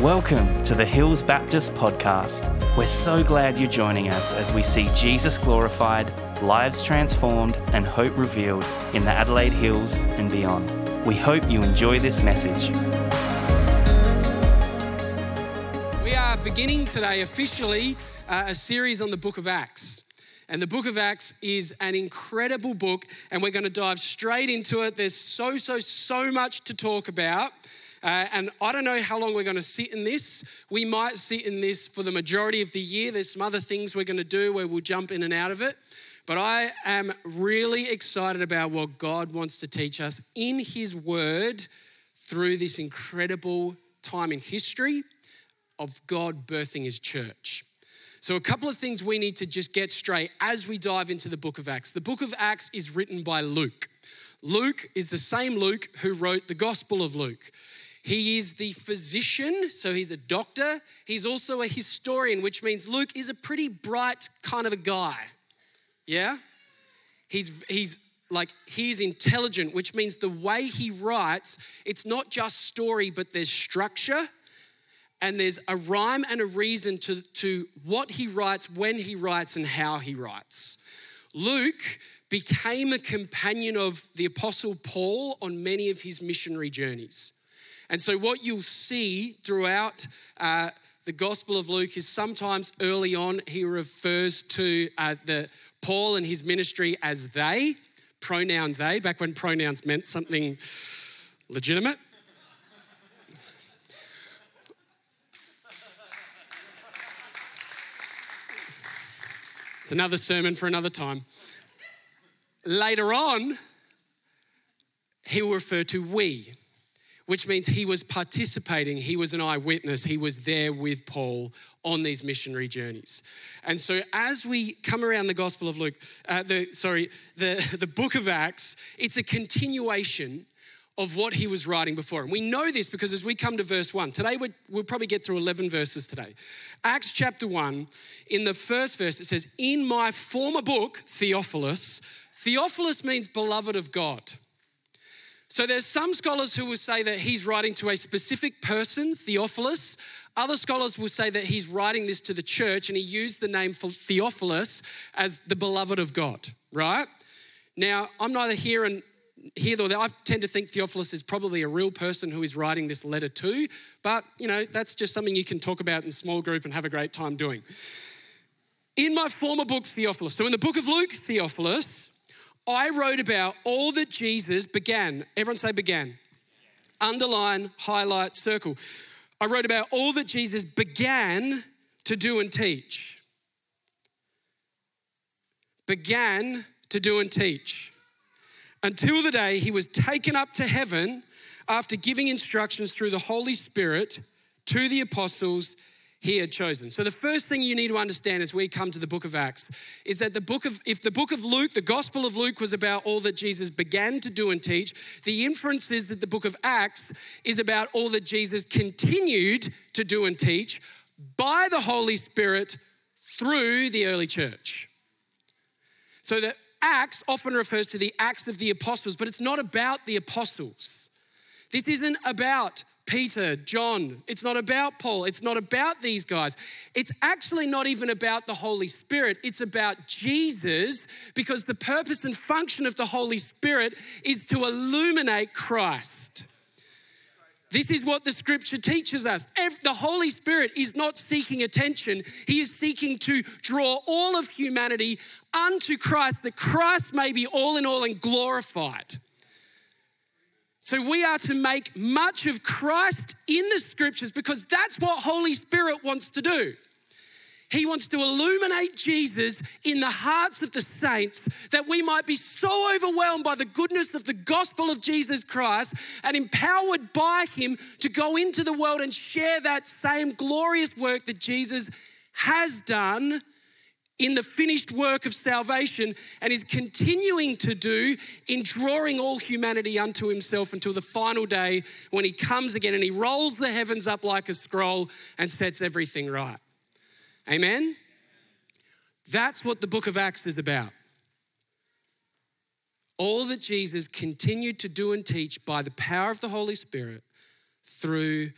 Welcome to the Hills Baptist Podcast. We're so glad you're joining us as we see Jesus glorified, lives transformed, and hope revealed in the Adelaide Hills and beyond. We hope you enjoy this message. We are beginning today officially uh, a series on the book of Acts. And the book of Acts is an incredible book, and we're going to dive straight into it. There's so, so, so much to talk about. Uh, and I don't know how long we're going to sit in this. We might sit in this for the majority of the year. There's some other things we're going to do where we'll jump in and out of it. But I am really excited about what God wants to teach us in His Word through this incredible time in history of God birthing His church. So, a couple of things we need to just get straight as we dive into the book of Acts. The book of Acts is written by Luke. Luke is the same Luke who wrote the Gospel of Luke. He is the physician, so he's a doctor. He's also a historian, which means Luke is a pretty bright kind of a guy. Yeah? He's, he's like, he's intelligent, which means the way he writes, it's not just story, but there's structure and there's a rhyme and a reason to, to what he writes, when he writes, and how he writes. Luke became a companion of the Apostle Paul on many of his missionary journeys. And so, what you'll see throughout uh, the Gospel of Luke is sometimes early on he refers to uh, the Paul and his ministry as they, pronoun they, back when pronouns meant something legitimate. It's another sermon for another time. Later on, he will refer to we which means he was participating, he was an eyewitness, he was there with Paul on these missionary journeys. And so as we come around the Gospel of Luke, uh, the, sorry, the, the book of Acts, it's a continuation of what he was writing before. And we know this because as we come to verse 1, today we will probably get through 11 verses today. Acts chapter 1, in the first verse, it says, In my former book, Theophilus, Theophilus means beloved of God. So there's some scholars who will say that he's writing to a specific person, Theophilus. Other scholars will say that he's writing this to the church and he used the name for Theophilus as the beloved of God, right? Now, I'm neither here and here there. I tend to think Theophilus is probably a real person who is writing this letter to, but you know, that's just something you can talk about in small group and have a great time doing. In my former book, Theophilus, so in the book of Luke, Theophilus, I wrote about all that Jesus began. Everyone say began. Underline, highlight, circle. I wrote about all that Jesus began to do and teach. Began to do and teach. Until the day he was taken up to heaven after giving instructions through the Holy Spirit to the apostles he had chosen. So the first thing you need to understand as we come to the book of Acts is that the book of if the book of Luke, the gospel of Luke was about all that Jesus began to do and teach, the inference is that the book of Acts is about all that Jesus continued to do and teach by the Holy Spirit through the early church. So that Acts often refers to the Acts of the apostles, but it's not about the apostles. This isn't about Peter, John. It's not about Paul. It's not about these guys. It's actually not even about the Holy Spirit. It's about Jesus because the purpose and function of the Holy Spirit is to illuminate Christ. This is what the scripture teaches us. If the Holy Spirit is not seeking attention, he is seeking to draw all of humanity unto Christ, that Christ may be all in all and glorified. So we are to make much of Christ in the scriptures because that's what Holy Spirit wants to do. He wants to illuminate Jesus in the hearts of the saints that we might be so overwhelmed by the goodness of the gospel of Jesus Christ and empowered by Him to go into the world and share that same glorious work that Jesus has done in the finished work of salvation and is continuing to do in drawing all humanity unto himself until the final day when he comes again and he rolls the heavens up like a scroll and sets everything right. Amen? That's what the book of Acts is about. All that Jesus continued to do and teach by the power of the Holy Spirit through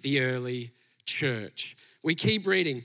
the early church. We keep reading.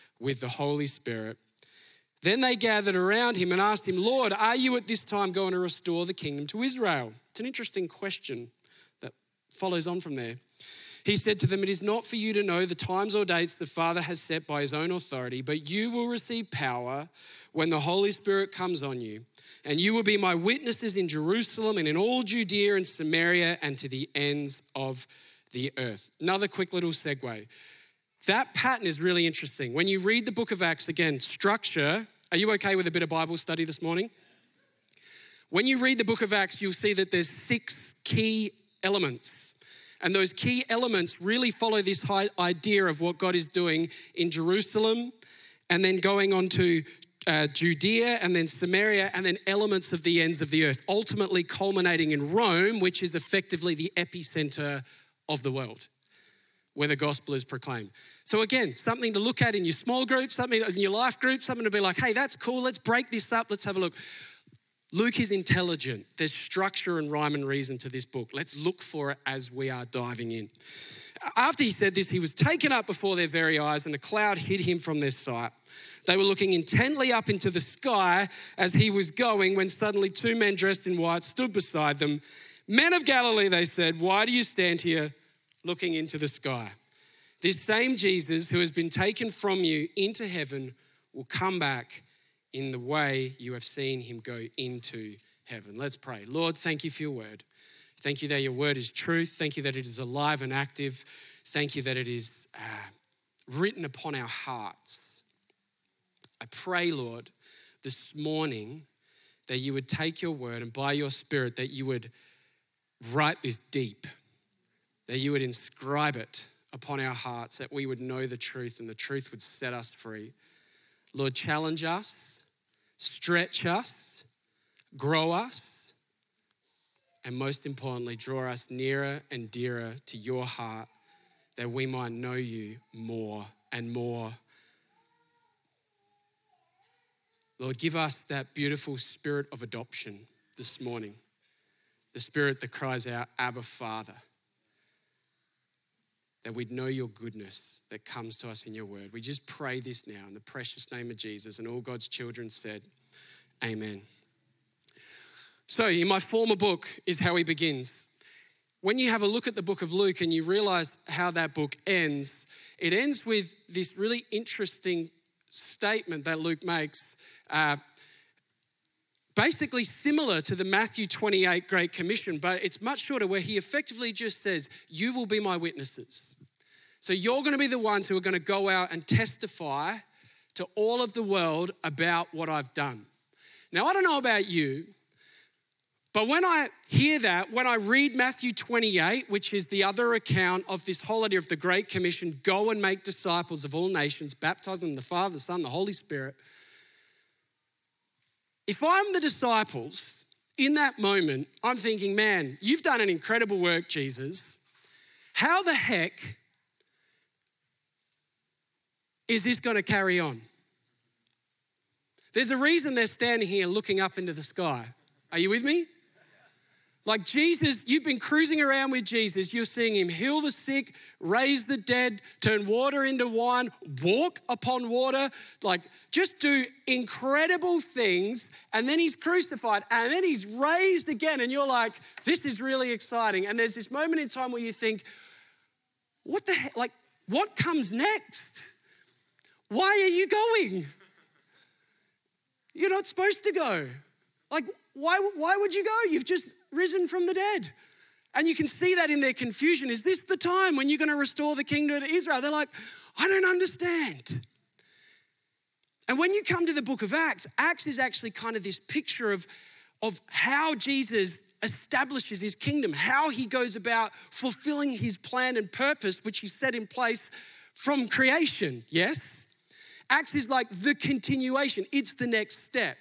with the Holy Spirit. Then they gathered around him and asked him, Lord, are you at this time going to restore the kingdom to Israel? It's an interesting question that follows on from there. He said to them, It is not for you to know the times or dates the Father has set by his own authority, but you will receive power when the Holy Spirit comes on you. And you will be my witnesses in Jerusalem and in all Judea and Samaria and to the ends of the earth. Another quick little segue. That pattern is really interesting. When you read the book of Acts, again, structure, are you okay with a bit of Bible study this morning? When you read the book of Acts, you'll see that there's six key elements. And those key elements really follow this idea of what God is doing in Jerusalem and then going on to uh, Judea and then Samaria and then elements of the ends of the earth, ultimately culminating in Rome, which is effectively the epicenter of the world where the gospel is proclaimed. So, again, something to look at in your small group, something in your life group, something to be like, hey, that's cool, let's break this up, let's have a look. Luke is intelligent. There's structure and rhyme and reason to this book. Let's look for it as we are diving in. After he said this, he was taken up before their very eyes, and a cloud hid him from their sight. They were looking intently up into the sky as he was going when suddenly two men dressed in white stood beside them. Men of Galilee, they said, why do you stand here looking into the sky? This same Jesus who has been taken from you into heaven will come back in the way you have seen him go into heaven. Let's pray. Lord, thank you for your word. Thank you that your word is truth. Thank you that it is alive and active. Thank you that it is uh, written upon our hearts. I pray, Lord, this morning that you would take your word and by your spirit that you would write this deep, that you would inscribe it upon our hearts, that we would know the truth and the truth would set us free. Lord, challenge us, stretch us, grow us, and most importantly, draw us nearer and dearer to your heart that we might know you more and more Lord, give us that beautiful spirit of adoption this morning, the spirit that cries out, Abba, Father. That we'd know your goodness that comes to us in your word. We just pray this now in the precious name of Jesus, and all God's children said, Amen. So, in my former book, is how he begins. When you have a look at the book of Luke and you realize how that book ends, it ends with this really interesting statement that Luke makes uh, basically similar to the Matthew 28 Great Commission, but it's much shorter, where he effectively just says, You will be my witnesses. So you're going to be the ones who are going to go out and testify to all of the world about what I've done. Now, I don't know about you, but when I hear that, when I read Matthew 28, which is the other account of this holiday of the Great Commission go and make disciples of all nations, baptizing them the Father, the Son, the Holy Spirit if I'm the disciples in that moment, I'm thinking, man, you've done an incredible work, Jesus. How the heck is this going to carry on? There's a reason they're standing here looking up into the sky. Are you with me? Like Jesus, you've been cruising around with Jesus. You're seeing him heal the sick, raise the dead, turn water into wine, walk upon water, like just do incredible things. And then he's crucified and then he's raised again. And you're like, this is really exciting. And there's this moment in time where you think, what the heck? Like, what comes next? Why are you going? You're not supposed to go. Like, why, why would you go? You've just risen from the dead. And you can see that in their confusion. Is this the time when you're going to restore the kingdom to Israel? They're like, I don't understand. And when you come to the book of Acts, Acts is actually kind of this picture of, of how Jesus establishes his kingdom, how he goes about fulfilling his plan and purpose, which he set in place from creation, yes? Acts is like the continuation, it's the next step.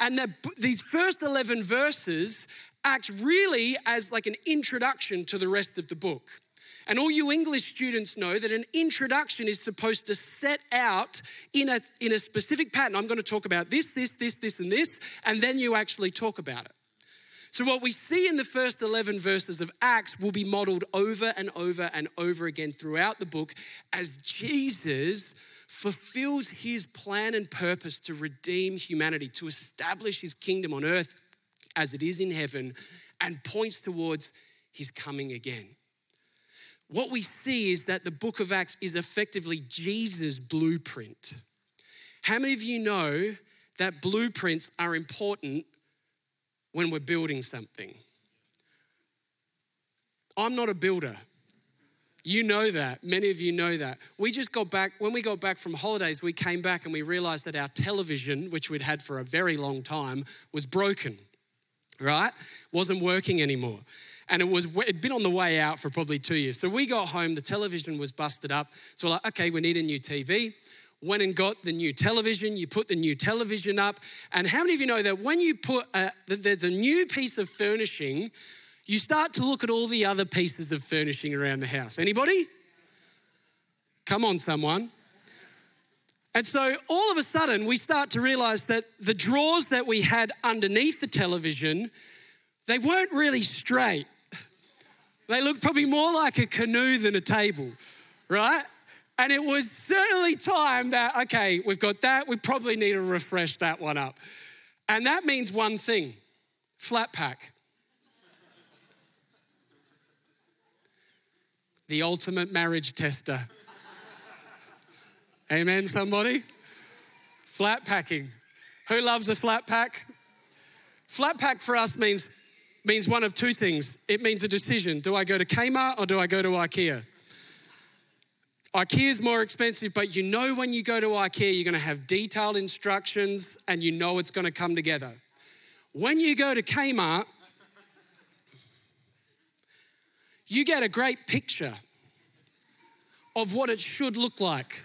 And the, these first 11 verses act really as like an introduction to the rest of the book. And all you English students know that an introduction is supposed to set out in a, in a specific pattern. I'm going to talk about this, this, this, this, and this, and then you actually talk about it. So, what we see in the first 11 verses of Acts will be modeled over and over and over again throughout the book as Jesus fulfills his plan and purpose to redeem humanity, to establish his kingdom on earth as it is in heaven, and points towards his coming again. What we see is that the book of Acts is effectively Jesus' blueprint. How many of you know that blueprints are important when we're building something? I'm not a builder. You know that. Many of you know that. We just got back, when we got back from holidays, we came back and we realized that our television, which we'd had for a very long time, was broken, right? Wasn't working anymore. And it was, it'd been on the way out for probably two years. So we got home, the television was busted up. So we're like, okay, we need a new TV. Went and got the new television. You put the new television up. And how many of you know that when you put, a, there's a new piece of furnishing, you start to look at all the other pieces of furnishing around the house. Anybody? Come on, someone. And so all of a sudden, we start to realize that the drawers that we had underneath the television, they weren't really straight. They looked probably more like a canoe than a table, right? And it was certainly time that, okay, we've got that, we probably need to refresh that one up. And that means one thing flat pack. The ultimate marriage tester. Amen, somebody? Flat packing. Who loves a flat pack? Flat pack for us means, means one of two things. It means a decision. Do I go to Kmart or do I go to IKEA? IKEA is more expensive, but you know when you go to IKEA, you're going to have detailed instructions and you know it's going to come together. When you go to Kmart, you get a great picture of what it should look like.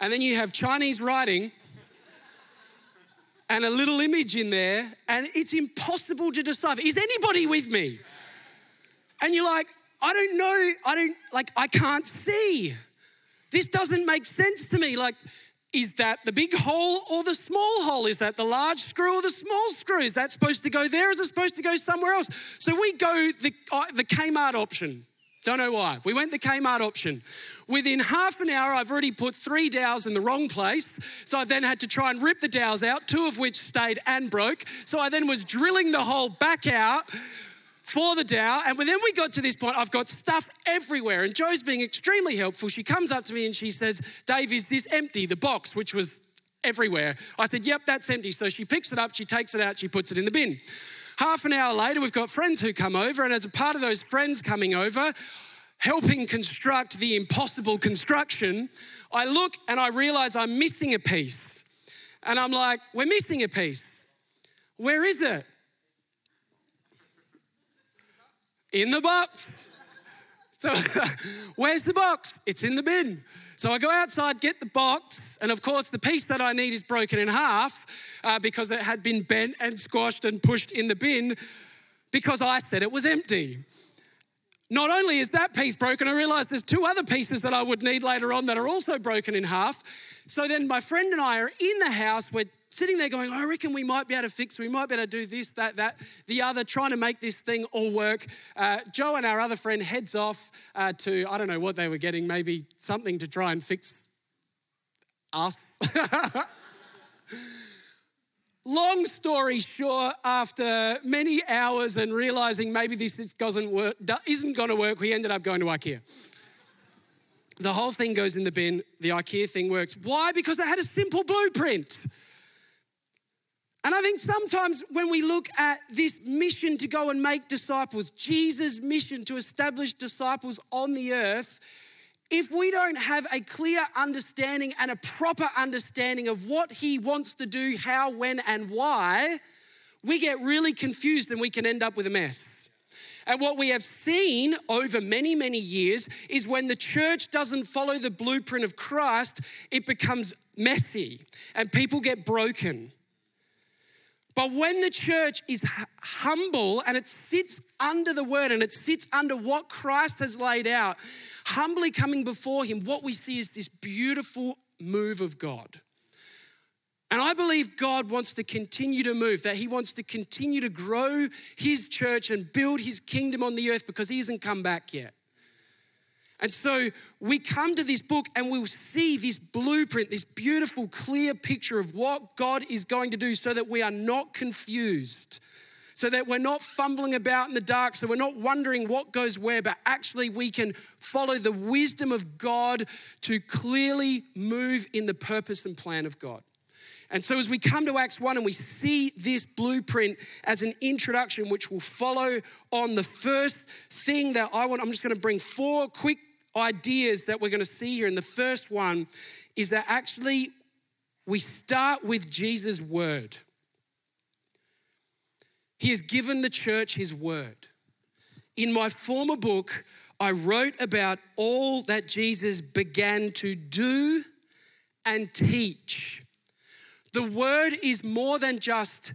And then you have Chinese writing and a little image in there, and it's impossible to decipher. Is anybody with me? And you're like, I don't know, I don't, like, I can't see. This doesn't make sense to me. Like, is that the big hole or the small hole? Is that the large screw or the small screw? Is that supposed to go there? Is it supposed to go somewhere else? So we go the, uh, the Kmart option. Don't know why. We went the Kmart option. Within half an hour, I've already put three dowels in the wrong place. So I then had to try and rip the dowels out, two of which stayed and broke. So I then was drilling the hole back out for the Dow. And then we got to this point, I've got stuff everywhere. And Joe's being extremely helpful. She comes up to me and she says, Dave, is this empty? The box, which was everywhere. I said, Yep, that's empty. So she picks it up, she takes it out, she puts it in the bin. Half an hour later, we've got friends who come over, and as a part of those friends coming over, helping construct the impossible construction, I look and I realize I'm missing a piece. And I'm like, We're missing a piece. Where is it? In the box. So, where's the box? It's in the bin. So I go outside, get the box, and of course, the piece that I need is broken in half uh, because it had been bent and squashed and pushed in the bin because I said it was empty. Not only is that piece broken, I realize there's two other pieces that I would need later on that are also broken in half. So then my friend and I are in the house, we're sitting there going, I reckon we might be able to fix, we might be able to do this, that, that, the other, trying to make this thing all work. Uh, Joe and our other friend heads off uh, to, I don't know what they were getting, maybe something to try and fix us. Long story short, after many hours and realizing maybe this doesn't work, isn't going to work, we ended up going to IKEA. The whole thing goes in the bin. The IKEA thing works. Why? Because they had a simple blueprint. And I think sometimes when we look at this mission to go and make disciples, Jesus' mission to establish disciples on the earth, if we don't have a clear understanding and a proper understanding of what he wants to do, how, when, and why, we get really confused and we can end up with a mess. And what we have seen over many, many years is when the church doesn't follow the blueprint of Christ, it becomes messy and people get broken. But when the church is humble and it sits under the word and it sits under what Christ has laid out, humbly coming before Him, what we see is this beautiful move of God. And I believe God wants to continue to move, that He wants to continue to grow His church and build His kingdom on the earth because He hasn't come back yet. And so we come to this book and we'll see this blueprint, this beautiful, clear picture of what God is going to do so that we are not confused, so that we're not fumbling about in the dark, so we're not wondering what goes where, but actually we can follow the wisdom of God to clearly move in the purpose and plan of God. And so, as we come to Acts 1 and we see this blueprint as an introduction, which will follow on the first thing that I want, I'm just going to bring four quick ideas that we're going to see here. And the first one is that actually we start with Jesus' word. He has given the church his word. In my former book, I wrote about all that Jesus began to do and teach. The word is more than just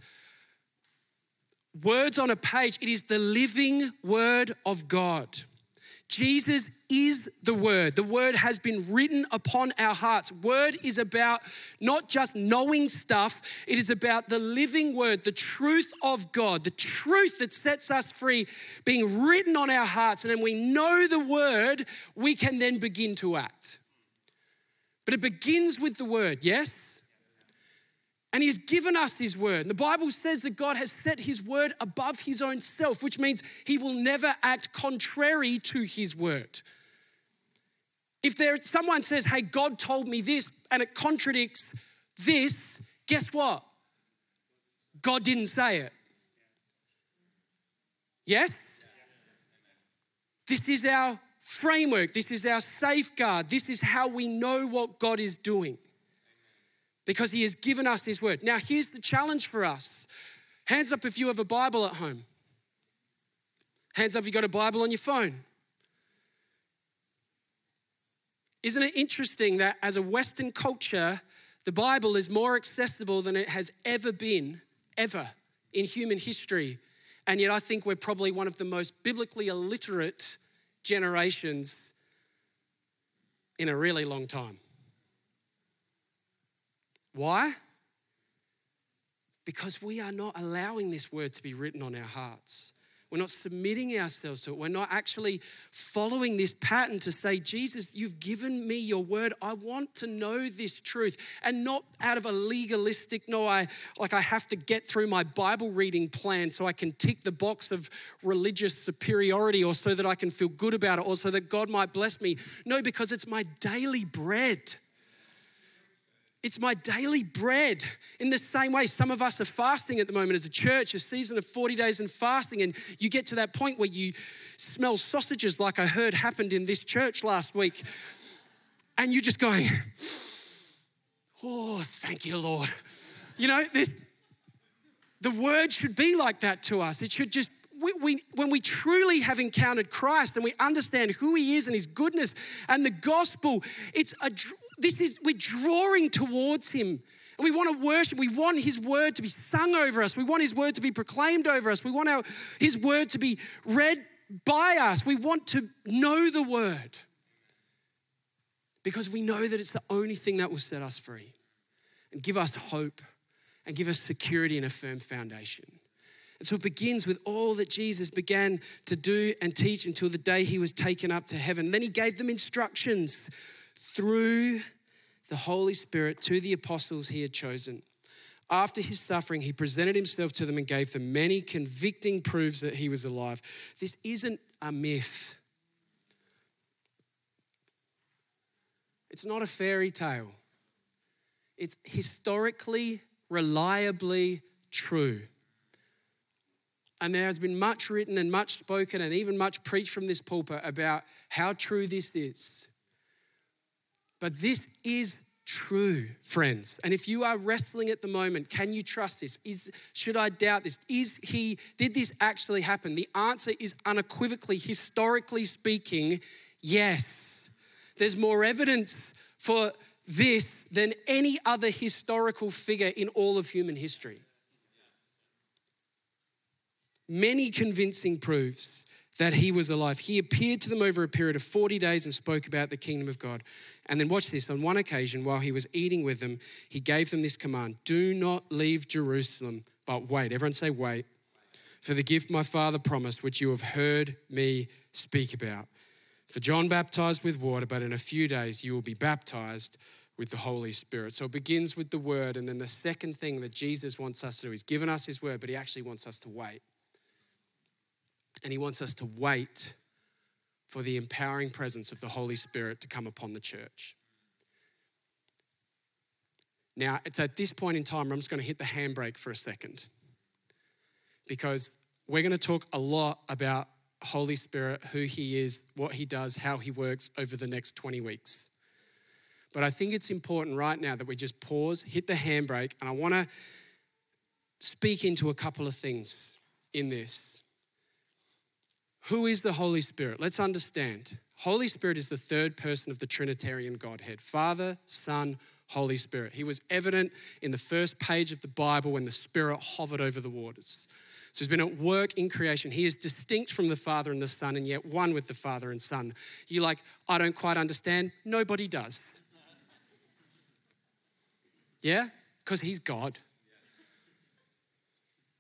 words on a page, it is the living word of God. Jesus is the word. The word has been written upon our hearts. Word is about not just knowing stuff, it is about the living word, the truth of God, the truth that sets us free being written on our hearts. And then we know the word, we can then begin to act. But it begins with the word, yes? And he has given us his word. And the Bible says that God has set his word above his own self, which means he will never act contrary to his word. If there someone says, "Hey, God told me this," and it contradicts this, guess what? God didn't say it. Yes? This is our framework. This is our safeguard. This is how we know what God is doing because he has given us his word. Now, here's the challenge for us hands up if you have a Bible at home. Hands up if you've got a Bible on your phone. Isn't it interesting that as a Western culture, the Bible is more accessible than it has ever been, ever in human history? And yet, I think we're probably one of the most biblically illiterate generations in a really long time. Why? Because we are not allowing this word to be written on our hearts. We're not submitting ourselves to it. We're not actually following this pattern to say, Jesus, you've given me your word. I want to know this truth. And not out of a legalistic, no, I like I have to get through my Bible reading plan so I can tick the box of religious superiority or so that I can feel good about it or so that God might bless me. No, because it's my daily bread. It's my daily bread. In the same way, some of us are fasting at the moment as a church, a season of 40 days and fasting, and you get to that point where you smell sausages like I heard happened in this church last week. And you're just going, oh, thank you, Lord. You know, this the word should be like that to us. It should just we, we, when we truly have encountered Christ and we understand who He is and His goodness and the gospel, it's a this is, we're drawing towards Him. And we want to worship. We want His word to be sung over us. We want His word to be proclaimed over us. We want our, His word to be read by us. We want to know the word because we know that it's the only thing that will set us free and give us hope and give us security and a firm foundation. And so it begins with all that Jesus began to do and teach until the day he was taken up to heaven. Then he gave them instructions through the Holy Spirit to the apostles he had chosen. After his suffering, he presented himself to them and gave them many convicting proofs that he was alive. This isn't a myth, it's not a fairy tale. It's historically, reliably true. And there has been much written and much spoken and even much preached from this pulpit about how true this is. But this is true, friends. And if you are wrestling at the moment, can you trust this? Is should I doubt this? Is he did this actually happen? The answer is unequivocally historically speaking, yes. There's more evidence for this than any other historical figure in all of human history. Many convincing proofs that he was alive. He appeared to them over a period of 40 days and spoke about the kingdom of God. And then, watch this on one occasion, while he was eating with them, he gave them this command Do not leave Jerusalem, but wait. Everyone say, wait. For the gift my father promised, which you have heard me speak about. For John baptized with water, but in a few days you will be baptized with the Holy Spirit. So it begins with the word. And then the second thing that Jesus wants us to do, he's given us his word, but he actually wants us to wait. And He wants us to wait for the empowering presence of the Holy Spirit to come upon the church. Now, it's at this point in time I'm just going to hit the handbrake for a second because we're going to talk a lot about Holy Spirit, who He is, what He does, how He works over the next 20 weeks. But I think it's important right now that we just pause, hit the handbrake, and I want to speak into a couple of things in this. Who is the Holy Spirit? Let's understand. Holy Spirit is the third person of the Trinitarian Godhead Father, Son, Holy Spirit. He was evident in the first page of the Bible when the Spirit hovered over the waters. So he's been at work in creation. He is distinct from the Father and the Son, and yet one with the Father and Son. You're like, I don't quite understand. Nobody does. Yeah? Because he's God.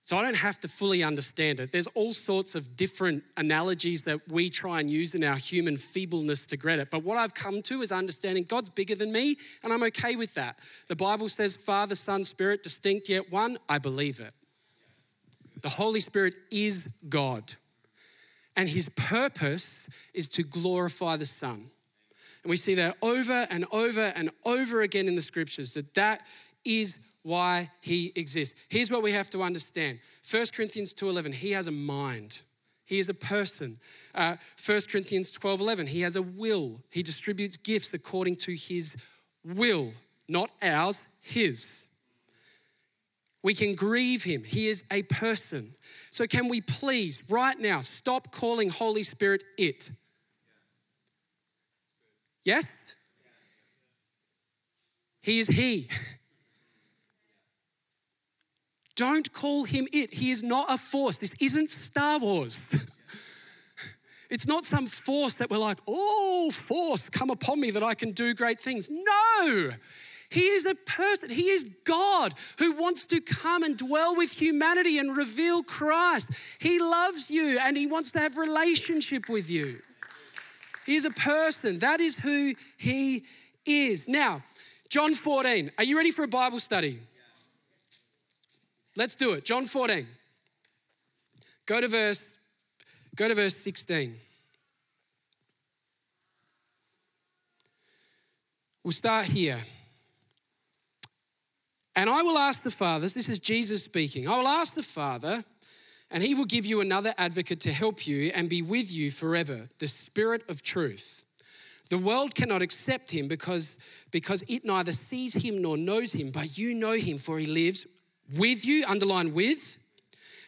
So I don't have to fully understand it. There's all sorts of different analogies that we try and use in our human feebleness to get it. But what I've come to is understanding God's bigger than me, and I'm okay with that. The Bible says Father, Son, Spirit, distinct yet one. I believe it. The Holy Spirit is God, and his purpose is to glorify the Son. And we see that over and over and over again in the scriptures that that is why he exists. Here's what we have to understand. 1 Corinthians 2:11, he has a mind. He is a person. Uh, 1 Corinthians 12:11, he has a will. He distributes gifts according to his will, not ours, his. We can grieve him. He is a person. So, can we please, right now, stop calling Holy Spirit it? Yes? He is He. Don't call him it. He is not a force. This isn't Star Wars. It's not some force that we're like, oh, force, come upon me that I can do great things. No, he is a person. He is God who wants to come and dwell with humanity and reveal Christ. He loves you and he wants to have relationship with you. He is a person. That is who he is. Now, John 14. Are you ready for a Bible study? Let's do it. John 14. Go to verse go to verse 16. We'll start here. And I will ask the Father, this is Jesus speaking. I will ask the Father, and he will give you another advocate to help you and be with you forever, the Spirit of truth. The world cannot accept him because, because it neither sees him nor knows him, but you know him, for he lives with you, underline with,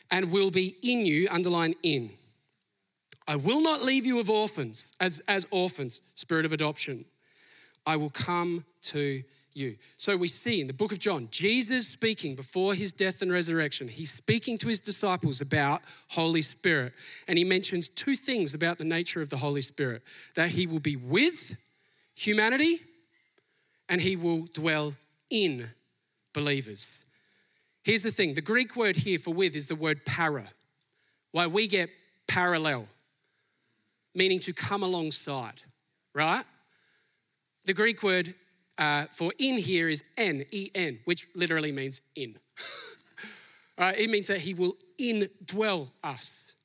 and will be in you, underline in. I will not leave you of orphans, as, as orphans, spirit of adoption. I will come to you. So we see in the book of John, Jesus speaking before his death and resurrection, he's speaking to his disciples about Holy Spirit. And he mentions two things about the nature of the Holy Spirit that he will be with humanity and he will dwell in believers. Here's the thing the Greek word here for with is the word para, why we get parallel, meaning to come alongside, right? The Greek word uh, for in here is en, E N, which literally means in. right? It means that he will indwell us.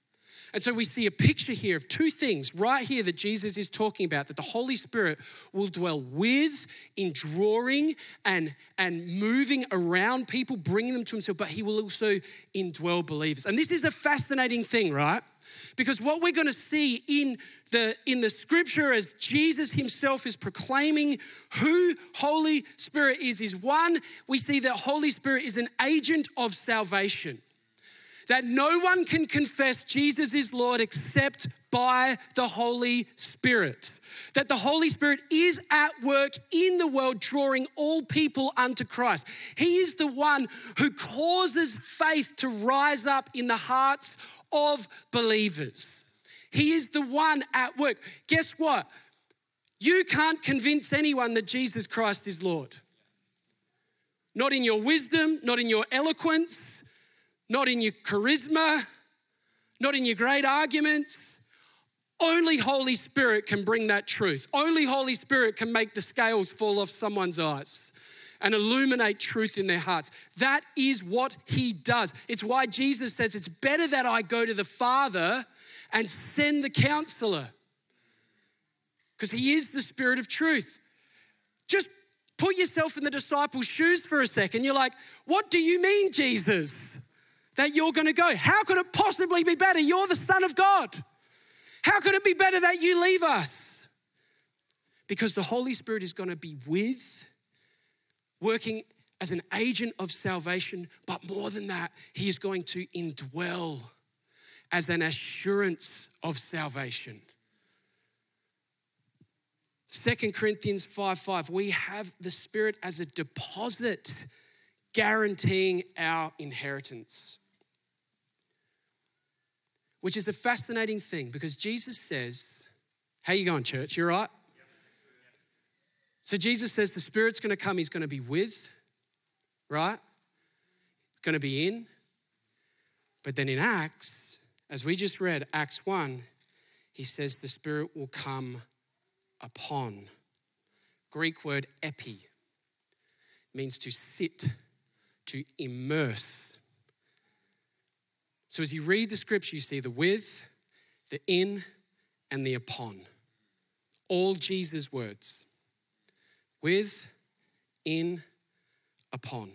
And so we see a picture here of two things right here that Jesus is talking about that the Holy Spirit will dwell with in drawing and, and moving around people, bringing them to himself, but he will also indwell believers. And this is a fascinating thing, right? Because what we're going to see in the, in the scripture as Jesus himself is proclaiming who Holy Spirit is, is one, we see that Holy Spirit is an agent of salvation. That no one can confess Jesus is Lord except by the Holy Spirit. That the Holy Spirit is at work in the world, drawing all people unto Christ. He is the one who causes faith to rise up in the hearts of believers. He is the one at work. Guess what? You can't convince anyone that Jesus Christ is Lord. Not in your wisdom, not in your eloquence, not in your charisma, not in your great arguments. Only Holy Spirit can bring that truth. Only Holy Spirit can make the scales fall off someone's eyes and illuminate truth in their hearts. That is what he does. It's why Jesus says it's better that I go to the Father and send the counselor because he is the Spirit of truth. Just put yourself in the disciples' shoes for a second. You're like, what do you mean, Jesus? That you're going to go? How could it possibly be better? You're the Son of God. How could it be better that you leave us? Because the Holy Spirit is going to be with working as an agent of salvation, but more than that, he is going to indwell as an assurance of salvation. 2 Corinthians 5 5, we have the Spirit as a deposit guaranteeing our inheritance. Which is a fascinating thing because Jesus says, How you going, church? You are right. So Jesus says the Spirit's going to come, He's going to be with, right? It's Going to be in. But then in Acts, as we just read, Acts 1, he says the Spirit will come upon. Greek word epi means to sit, to immerse. So as you read the scripture, you see the with, the in, and the upon. All Jesus' words with, in, upon.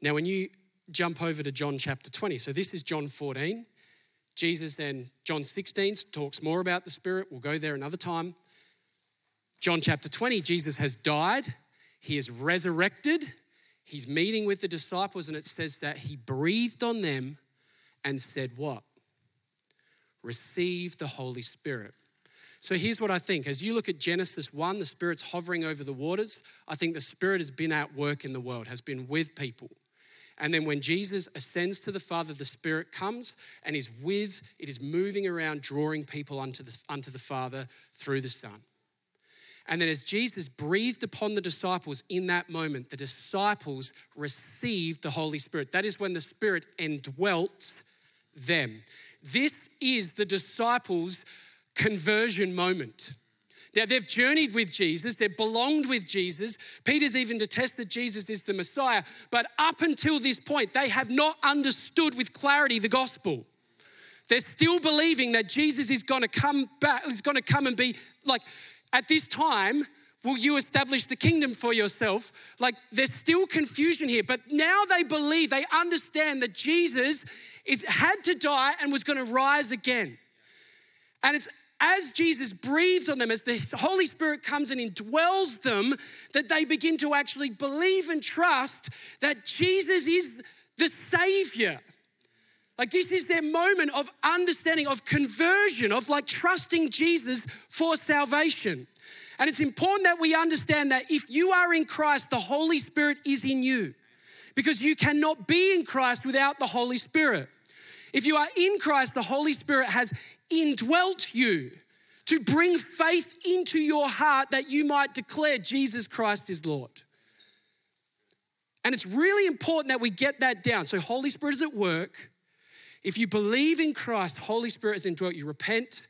Now, when you jump over to John chapter 20, so this is John 14. Jesus then, John 16 talks more about the Spirit. We'll go there another time. John chapter 20, Jesus has died, he is resurrected, he's meeting with the disciples, and it says that he breathed on them and said, What? Receive the Holy Spirit. So here's what I think. As you look at Genesis 1, the Spirit's hovering over the waters. I think the Spirit has been at work in the world, has been with people. And then when Jesus ascends to the Father, the Spirit comes and is with, it is moving around, drawing people unto the, unto the Father through the Son. And then as Jesus breathed upon the disciples in that moment, the disciples received the Holy Spirit. That is when the Spirit indwelt them. This is the disciples' conversion moment. Now, they've journeyed with Jesus, they've belonged with Jesus. Peter's even attested Jesus is the Messiah. But up until this point, they have not understood with clarity the gospel. They're still believing that Jesus is going to come back, is going to come and be like, at this time, will you establish the kingdom for yourself? Like, there's still confusion here, but now they believe, they understand that Jesus is, had to die and was going to rise again. And it's as Jesus breathes on them, as the Holy Spirit comes and indwells them, that they begin to actually believe and trust that Jesus is the Savior. Like, this is their moment of understanding, of conversion, of like trusting Jesus for salvation. And it's important that we understand that if you are in Christ, the Holy Spirit is in you because you cannot be in Christ without the Holy Spirit. If you are in Christ, the Holy Spirit has indwelt you to bring faith into your heart that you might declare Jesus Christ is Lord. And it's really important that we get that down. So, Holy Spirit is at work. If you believe in Christ, Holy Spirit is indwelt. You repent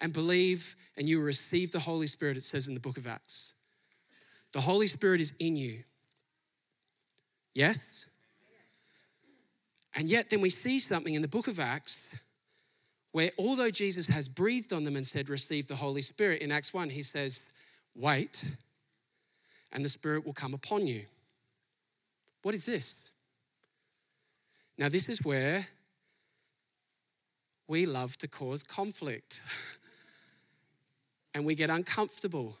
and believe, and you receive the Holy Spirit, it says in the book of Acts. The Holy Spirit is in you. Yes? And yet, then we see something in the book of Acts where although Jesus has breathed on them and said, Receive the Holy Spirit, in Acts 1, he says, Wait, and the Spirit will come upon you. What is this? Now, this is where we love to cause conflict. and we get uncomfortable.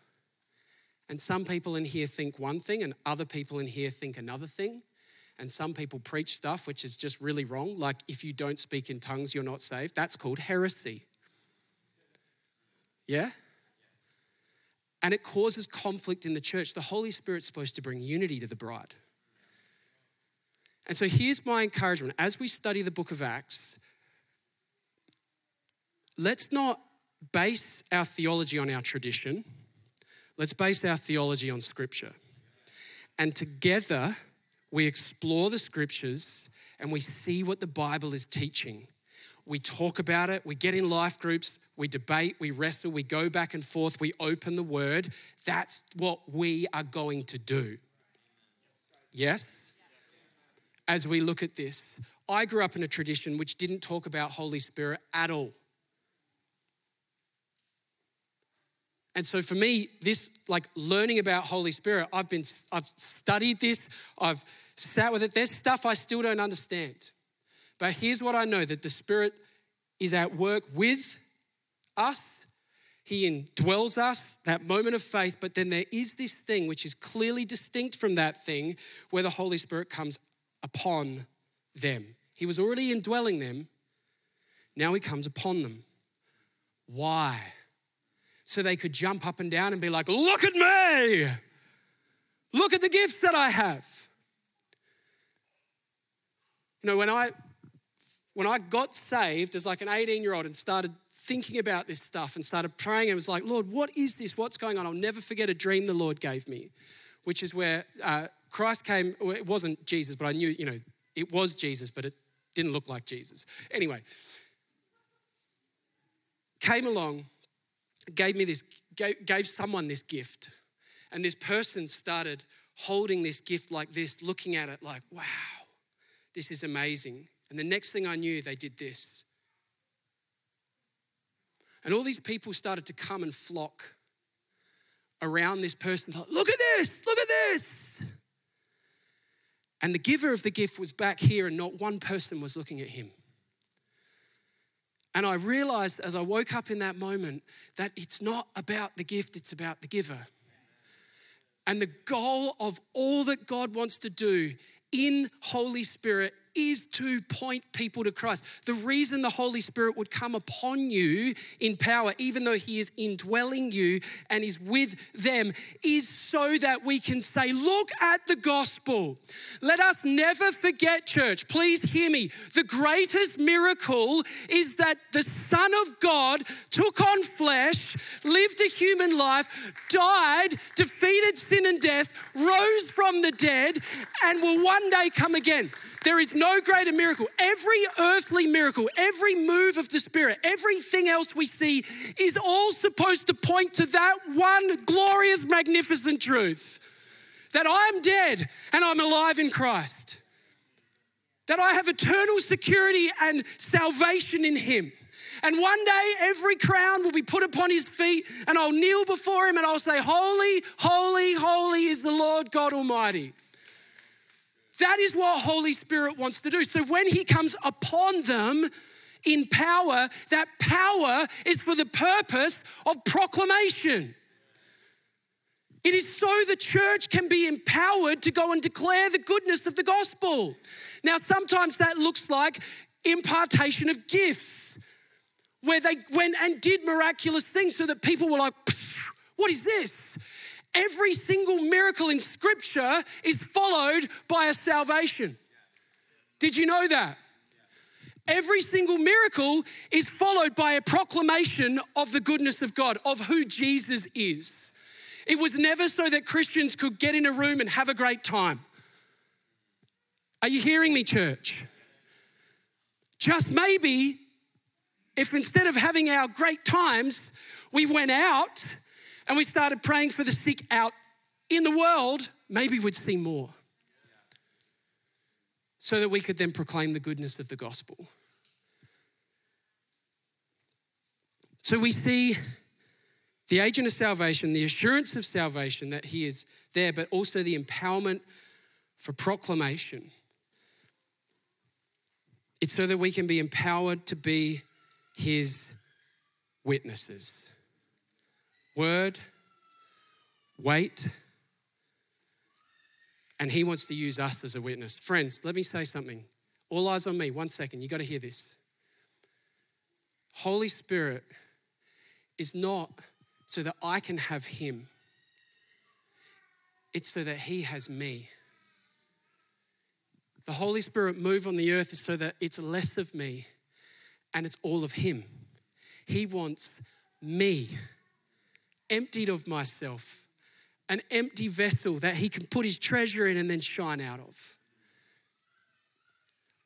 And some people in here think one thing, and other people in here think another thing. And some people preach stuff which is just really wrong, like if you don't speak in tongues, you're not saved. That's called heresy. Yeah? And it causes conflict in the church. The Holy Spirit's supposed to bring unity to the bride. And so here's my encouragement as we study the book of Acts, let's not base our theology on our tradition, let's base our theology on scripture. And together, we explore the scriptures and we see what the Bible is teaching. We talk about it, we get in life groups, we debate, we wrestle, we go back and forth, we open the word. That's what we are going to do. Yes? As we look at this, I grew up in a tradition which didn't talk about Holy Spirit at all. And so for me, this like learning about Holy Spirit, I've been I've studied this, I've sat with it. There's stuff I still don't understand. But here's what I know that the Spirit is at work with us. He indwells us, that moment of faith, but then there is this thing which is clearly distinct from that thing where the Holy Spirit comes upon them. He was already indwelling them, now he comes upon them. Why? So they could jump up and down and be like, Look at me! Look at the gifts that I have. You know, when I when I got saved as like an 18 year old and started thinking about this stuff and started praying, I was like, Lord, what is this? What's going on? I'll never forget a dream the Lord gave me, which is where uh, Christ came. Well, it wasn't Jesus, but I knew, you know, it was Jesus, but it didn't look like Jesus. Anyway, came along gave me this, gave, gave someone this gift. And this person started holding this gift like this, looking at it like, wow, this is amazing. And the next thing I knew, they did this. And all these people started to come and flock around this person. Like, look at this, look at this. And the giver of the gift was back here, and not one person was looking at him. And I realized as I woke up in that moment that it's not about the gift, it's about the giver. And the goal of all that God wants to do in Holy Spirit is to point people to Christ. The reason the Holy Spirit would come upon you in power, even though He is indwelling you and is with them, is so that we can say, Look at the gospel. Let us never forget, church, please hear me. The greatest miracle is that the Son of God took on flesh, lived a human life, died, defeated sin and death, rose from the dead, and will one day come again. There is no greater miracle. Every earthly miracle, every move of the Spirit, everything else we see is all supposed to point to that one glorious, magnificent truth that I'm dead and I'm alive in Christ. That I have eternal security and salvation in Him. And one day every crown will be put upon his feet, and I'll kneel before him and I'll say, Holy, holy, holy is the Lord God Almighty. That is what Holy Spirit wants to do. So when He comes upon them in power, that power is for the purpose of proclamation. It is so the church can be empowered to go and declare the goodness of the gospel. Now, sometimes that looks like impartation of gifts, where they went and did miraculous things so that people were like, what is this? Every single miracle in Scripture is followed by a salvation. Did you know that? Every single miracle is followed by a proclamation of the goodness of God, of who Jesus is. It was never so that Christians could get in a room and have a great time. Are you hearing me, church? Just maybe if instead of having our great times, we went out and we started praying for the sick out in the world, maybe we'd see more. So that we could then proclaim the goodness of the gospel. So we see the agent of salvation, the assurance of salvation that he is there, but also the empowerment for proclamation. It's so that we can be empowered to be his witnesses. Word, weight, and he wants to use us as a witness. Friends, let me say something. All eyes on me, one second, you got to hear this. Holy Spirit is not so that I can have him, it's so that he has me. The Holy Spirit move on the earth is so that it's less of me and it's all of him. He wants me emptied of myself, an empty vessel that he can put his treasure in and then shine out of.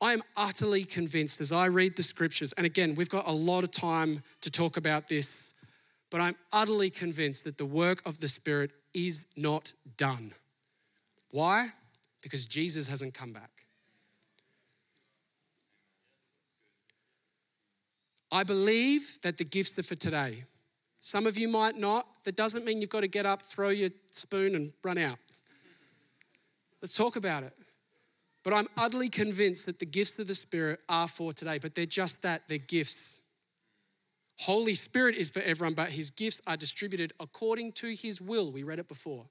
I am utterly convinced as I read the scriptures, and again, we've got a lot of time to talk about this, but I'm utterly convinced that the work of the Spirit is not done. Why? Because Jesus hasn't come back. I believe that the gifts are for today. Some of you might not. That doesn't mean you've got to get up, throw your spoon, and run out. Let's talk about it. But I'm utterly convinced that the gifts of the Spirit are for today, but they're just that they're gifts. Holy Spirit is for everyone, but his gifts are distributed according to his will. We read it before.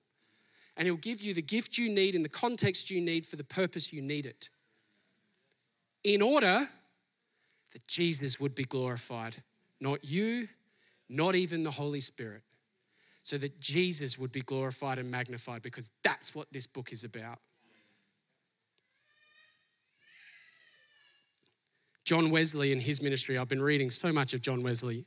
And he'll give you the gift you need in the context you need for the purpose you need it. In order that Jesus would be glorified, not you, not even the Holy Spirit, so that Jesus would be glorified and magnified because that's what this book is about. John Wesley and his ministry, I've been reading so much of John Wesley.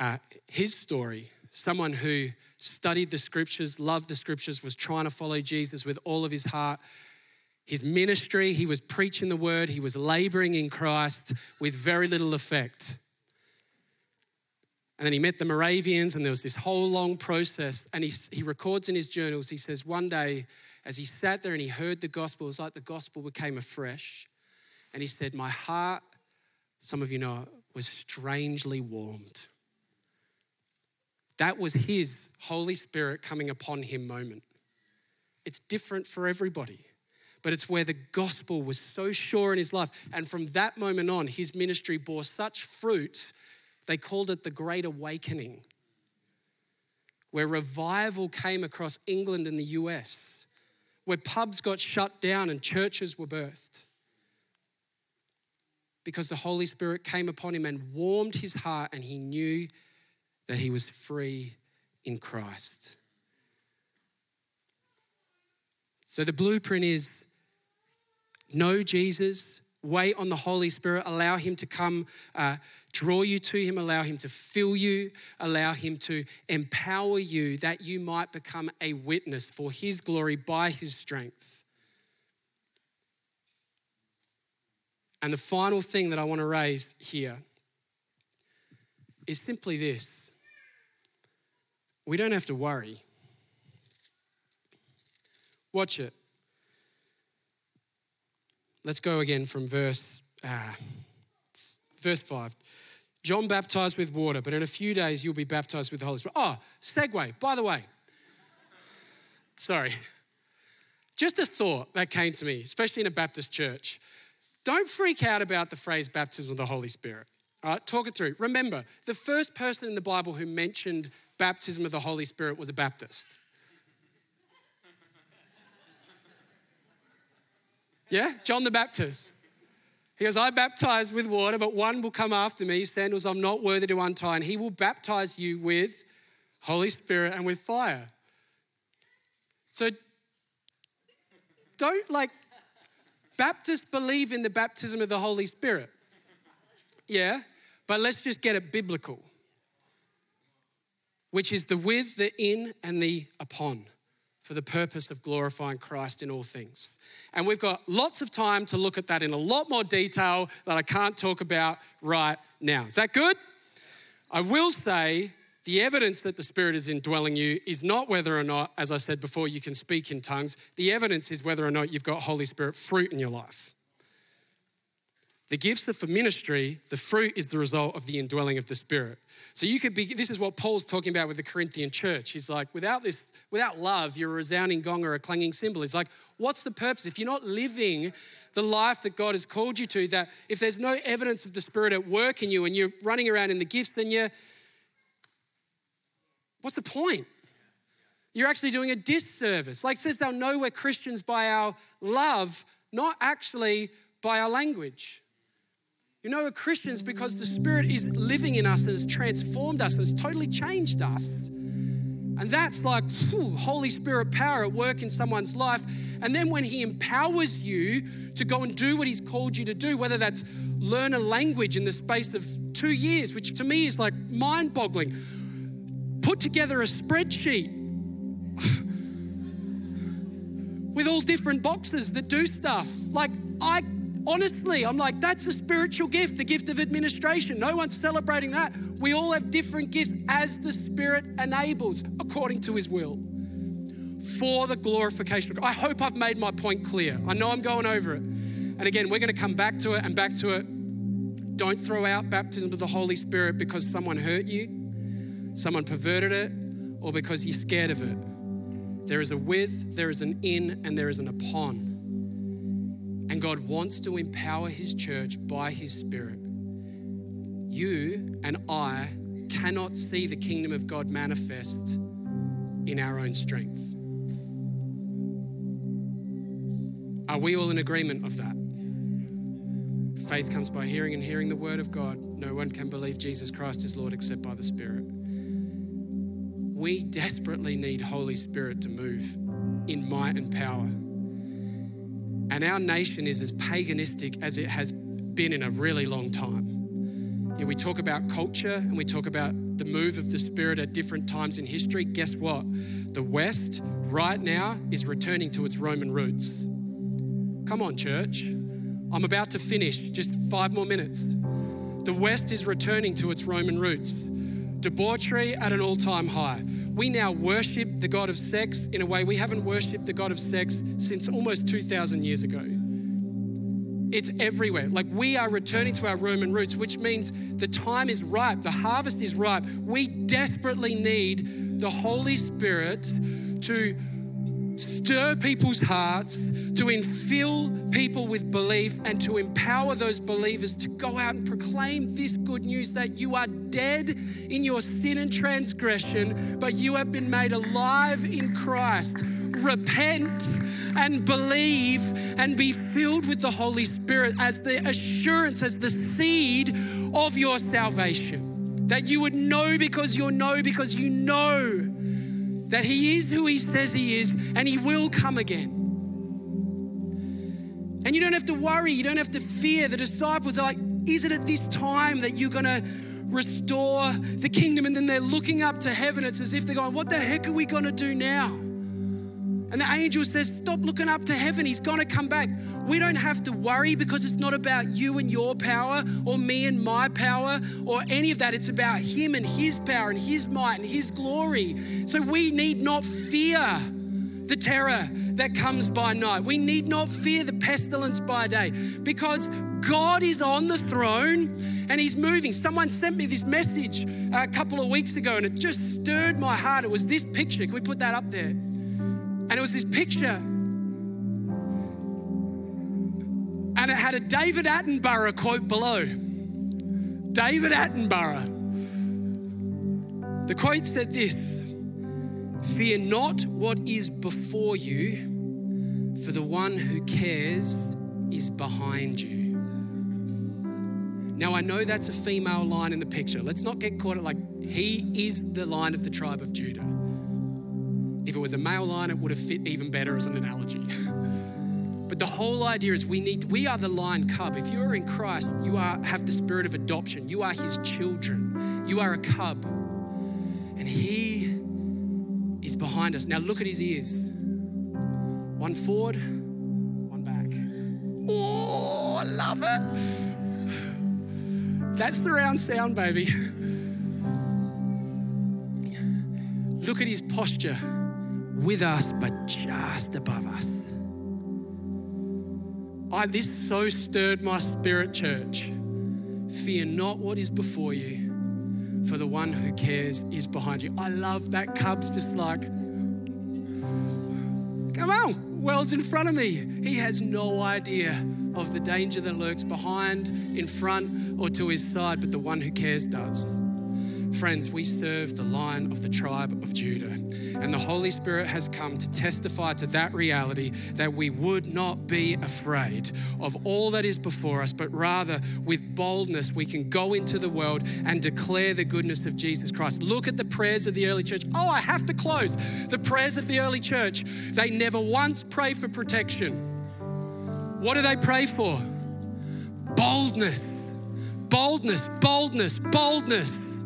Uh, his story, someone who studied the scriptures, loved the scriptures, was trying to follow Jesus with all of his heart, his ministry, he was preaching the word, he was laboring in Christ with very little effect. And then he met the Moravians, and there was this whole long process. And he, he records in his journals, he says, one day, as he sat there and he heard the gospel, it was like the gospel became afresh. And he said, My heart, some of you know, was strangely warmed. That was his Holy Spirit coming upon him moment. It's different for everybody but it's where the gospel was so sure in his life. And from that moment on, his ministry bore such fruit, they called it the Great Awakening, where revival came across England and the US, where pubs got shut down and churches were birthed. Because the Holy Spirit came upon him and warmed his heart, and he knew that he was free in Christ. So the blueprint is know Jesus, wait on the Holy Spirit, allow Him to come uh, draw you to Him, allow Him to fill you, allow Him to empower you that you might become a witness for His glory by His strength. And the final thing that I want to raise here is simply this we don't have to worry. Watch it. Let's go again from verse, uh, verse 5. John baptized with water, but in a few days you'll be baptized with the Holy Spirit. Oh, segue, by the way. Sorry. Just a thought that came to me, especially in a Baptist church. Don't freak out about the phrase baptism with the Holy Spirit. All right, talk it through. Remember, the first person in the Bible who mentioned baptism of the Holy Spirit was a Baptist. Yeah, John the Baptist. He goes, I baptize with water, but one will come after me, sandals I'm not worthy to untie, and he will baptize you with Holy Spirit and with fire. So don't like, Baptists believe in the baptism of the Holy Spirit. Yeah, but let's just get it biblical, which is the with, the in, and the upon for the purpose of glorifying Christ in all things. And we've got lots of time to look at that in a lot more detail that I can't talk about right now. Is that good? I will say the evidence that the Spirit is indwelling you is not whether or not, as I said before, you can speak in tongues. The evidence is whether or not you've got Holy Spirit fruit in your life. The gifts are for ministry, the fruit is the result of the indwelling of the Spirit. So you could be, this is what Paul's talking about with the Corinthian church. He's like, without this, without love, you're a resounding gong or a clanging cymbal. He's like, what's the purpose? If you're not living the life that God has called you to, that if there's no evidence of the Spirit at work in you and you're running around in the gifts, then you're, what's the point? You're actually doing a disservice. Like says they'll know we're Christians by our love, not actually by our language. You know, we're Christians because the Spirit is living in us and has transformed us and has totally changed us. And that's like whew, Holy Spirit power at work in someone's life. And then when He empowers you to go and do what He's called you to do, whether that's learn a language in the space of two years, which to me is like mind boggling, put together a spreadsheet with all different boxes that do stuff. Like, I honestly, I'm like, that's a spiritual gift, the gift of administration. No one's celebrating that. We all have different gifts as the Spirit enables, according to His will, for the glorification. I hope I've made my point clear. I know I'm going over it. And again, we're going to come back to it and back to it. Don't throw out baptism of the Holy Spirit because someone hurt you, someone perverted it, or because you're scared of it. There is a with, there is an in, and there is an upon. And God wants to empower His church by His Spirit. You and I cannot see the kingdom of God manifest in our own strength. Are we all in agreement of that? Faith comes by hearing and hearing the word of God. No one can believe Jesus Christ is Lord except by the Spirit. We desperately need Holy Spirit to move in might and power. And our nation is as paganistic as it has been in a really long time. Yeah, we talk about culture and we talk about the move of the Spirit at different times in history. Guess what? The West right now is returning to its Roman roots. Come on, church. I'm about to finish, just five more minutes. The West is returning to its Roman roots. Debauchery at an all time high. We now worship the God of sex in a way we haven't worshiped the God of sex since almost 2,000 years ago. It's everywhere. Like we are returning to our Roman roots, which means the time is ripe, the harvest is ripe. We desperately need the Holy Spirit to stir people's hearts, to infill people with belief, and to empower those believers to go out and proclaim this good news that you are dead in your sin and transgression, but you have been made alive in Christ. Repent and believe and be filled with the Holy Spirit as the assurance, as the seed of your salvation. That you would know because you know because you know that He is who He says He is and He will come again. And you don't have to worry, you don't have to fear. The disciples are like, Is it at this time that you're going to restore the kingdom? And then they're looking up to heaven. It's as if they're going, What the heck are we going to do now? And the angel says, Stop looking up to heaven. He's going to come back. We don't have to worry because it's not about you and your power or me and my power or any of that. It's about Him and His power and His might and His glory. So we need not fear the terror that comes by night. We need not fear the pestilence by day because God is on the throne and He's moving. Someone sent me this message a couple of weeks ago and it just stirred my heart. It was this picture. Can we put that up there? And it was this picture. And it had a David Attenborough quote below. David Attenborough. The quote said this Fear not what is before you, for the one who cares is behind you. Now, I know that's a female line in the picture. Let's not get caught at like, he is the lion of the tribe of Judah. If it was a male line, it would have fit even better as an analogy. But the whole idea is we need we are the lion cub. If you are in Christ, you are have the spirit of adoption. You are his children. You are a cub. And he is behind us. Now look at his ears. One forward, one back. Oh, I love it. That's surround sound, baby. Look at his posture with us, but just above us. I, this so stirred my spirit, church. Fear not what is before you, for the one who cares is behind you. I love that cub's just like, come on, world's in front of me. He has no idea of the danger that lurks behind, in front, or to his side, but the one who cares does. Friends, we serve the lion of the tribe of Judah. And the Holy Spirit has come to testify to that reality that we would not be afraid of all that is before us, but rather with boldness we can go into the world and declare the goodness of Jesus Christ. Look at the prayers of the early church. Oh, I have to close. The prayers of the early church, they never once pray for protection. What do they pray for? Boldness, boldness, boldness, boldness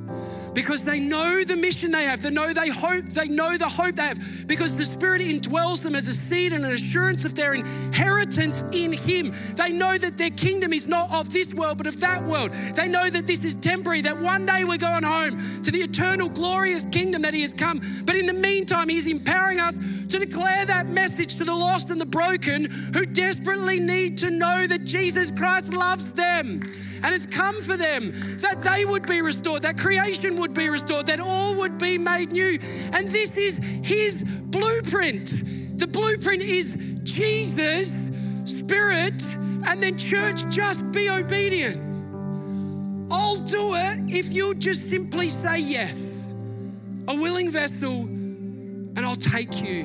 because they know the mission they have. They know they hope, they know the hope they have because the Spirit indwells them as a seed and an assurance of their inheritance in Him. They know that their kingdom is not of this world but of that world. They know that this is temporary, that one day we're going home to the eternal, glorious kingdom that He has come. But in the meantime, He's empowering us to declare that message to the lost and the broken who desperately need to know that Jesus Christ loves them and has come for them, that they would be restored, that creation would be restored, that all would be made new. And this is his blueprint. The blueprint is Jesus, Spirit, and then church, just be obedient. I'll do it if you just simply say yes. A willing vessel, and I'll take you.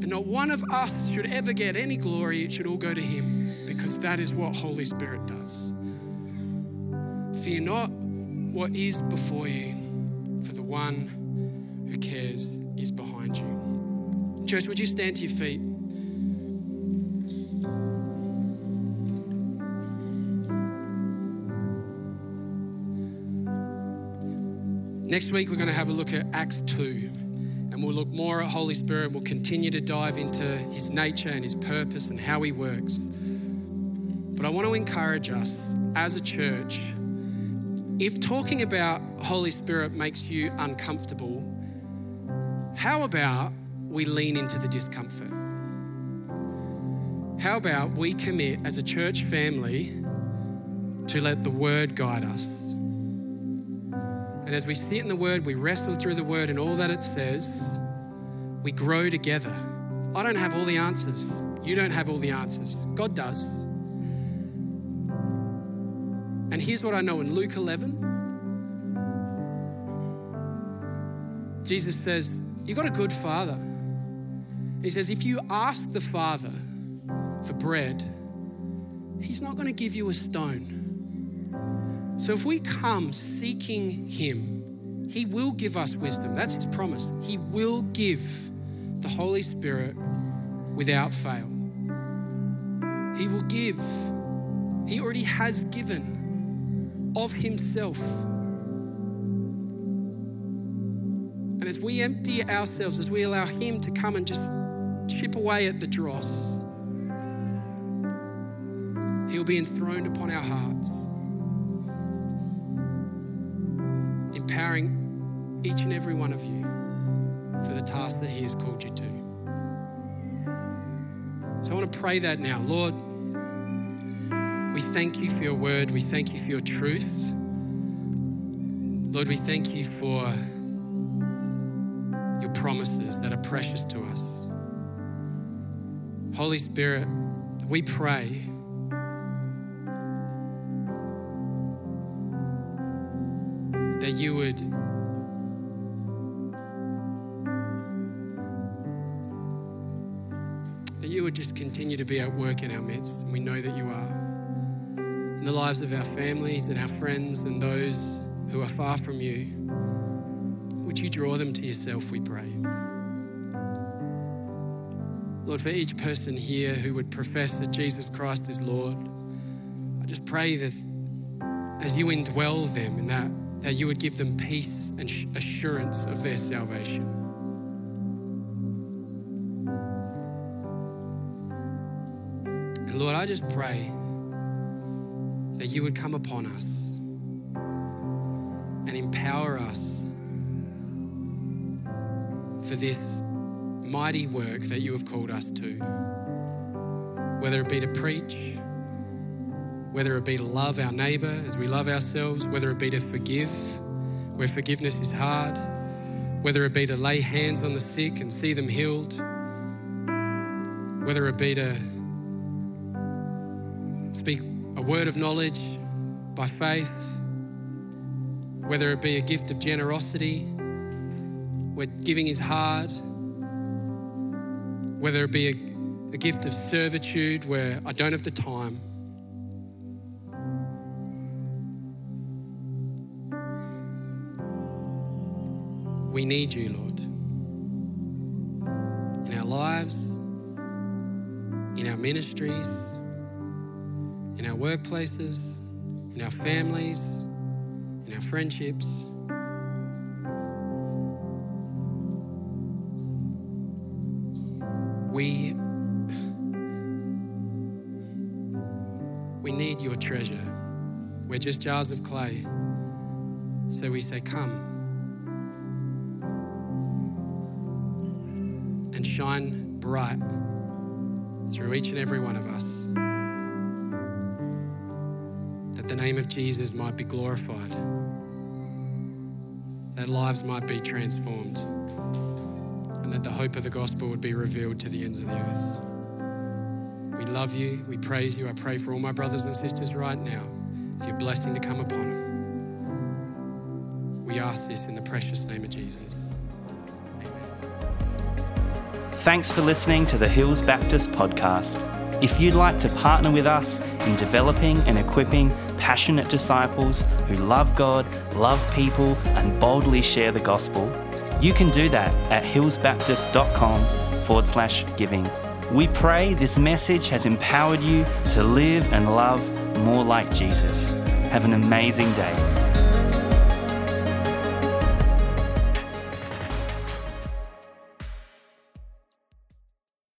And not one of us should ever get any glory, it should all go to Him because that is what Holy Spirit does. Fear not what is before you, for the one who cares is behind you. Church, would you stand to your feet? Next week, we're going to have a look at Acts 2 and we'll look more at Holy Spirit. We'll continue to dive into his nature and his purpose and how he works. But I want to encourage us as a church if talking about Holy Spirit makes you uncomfortable, how about we lean into the discomfort? How about we commit as a church family to let the Word guide us? And as we sit in the Word, we wrestle through the Word and all that it says, we grow together. I don't have all the answers. You don't have all the answers. God does. Here's what I know in Luke 11, Jesus says, You've got a good father. He says, If you ask the Father for bread, He's not going to give you a stone. So if we come seeking Him, He will give us wisdom. That's His promise. He will give the Holy Spirit without fail. He will give. He already has given of Himself. And as we empty ourselves, as we allow Him to come and just chip away at the dross, He'll be enthroned upon our hearts. empowering each and every one of you for the task that He has called you to. So I want to pray that now. Lord, thank you for your word. We thank you for your truth. Lord, we thank you for your promises that are precious to us. Holy Spirit, we pray that you would that you would just continue to be at work in our midst. We know that you are. The lives of our families and our friends and those who are far from you, would you draw them to yourself, we pray. Lord, for each person here who would profess that Jesus Christ is Lord, I just pray that as you indwell them in that that you would give them peace and assurance of their salvation. And Lord, I just pray that you would come upon us and empower us for this mighty work that you have called us to. Whether it be to preach, whether it be to love our neighbor as we love ourselves, whether it be to forgive where forgiveness is hard, whether it be to lay hands on the sick and see them healed, whether it be to speak a word of knowledge by faith, whether it be a gift of generosity, where giving is hard, whether it be a, a gift of servitude where I don't have the time. We need you, Lord, in our lives, in our ministries, in our workplaces, in our families, in our friendships. We, we need your treasure. We're just jars of clay. So we say, Come and shine bright through each and every one of us. Name of Jesus might be glorified, that lives might be transformed, and that the hope of the gospel would be revealed to the ends of the earth. We love you, we praise you. I pray for all my brothers and sisters right now, for your blessing to come upon them. We ask this in the precious name of Jesus. Amen. Thanks for listening to the Hills Baptist podcast. If you'd like to partner with us in developing and equipping passionate disciples who love God, love people, and boldly share the gospel, you can do that at hillsbaptist.com forward slash giving. We pray this message has empowered you to live and love more like Jesus. Have an amazing day.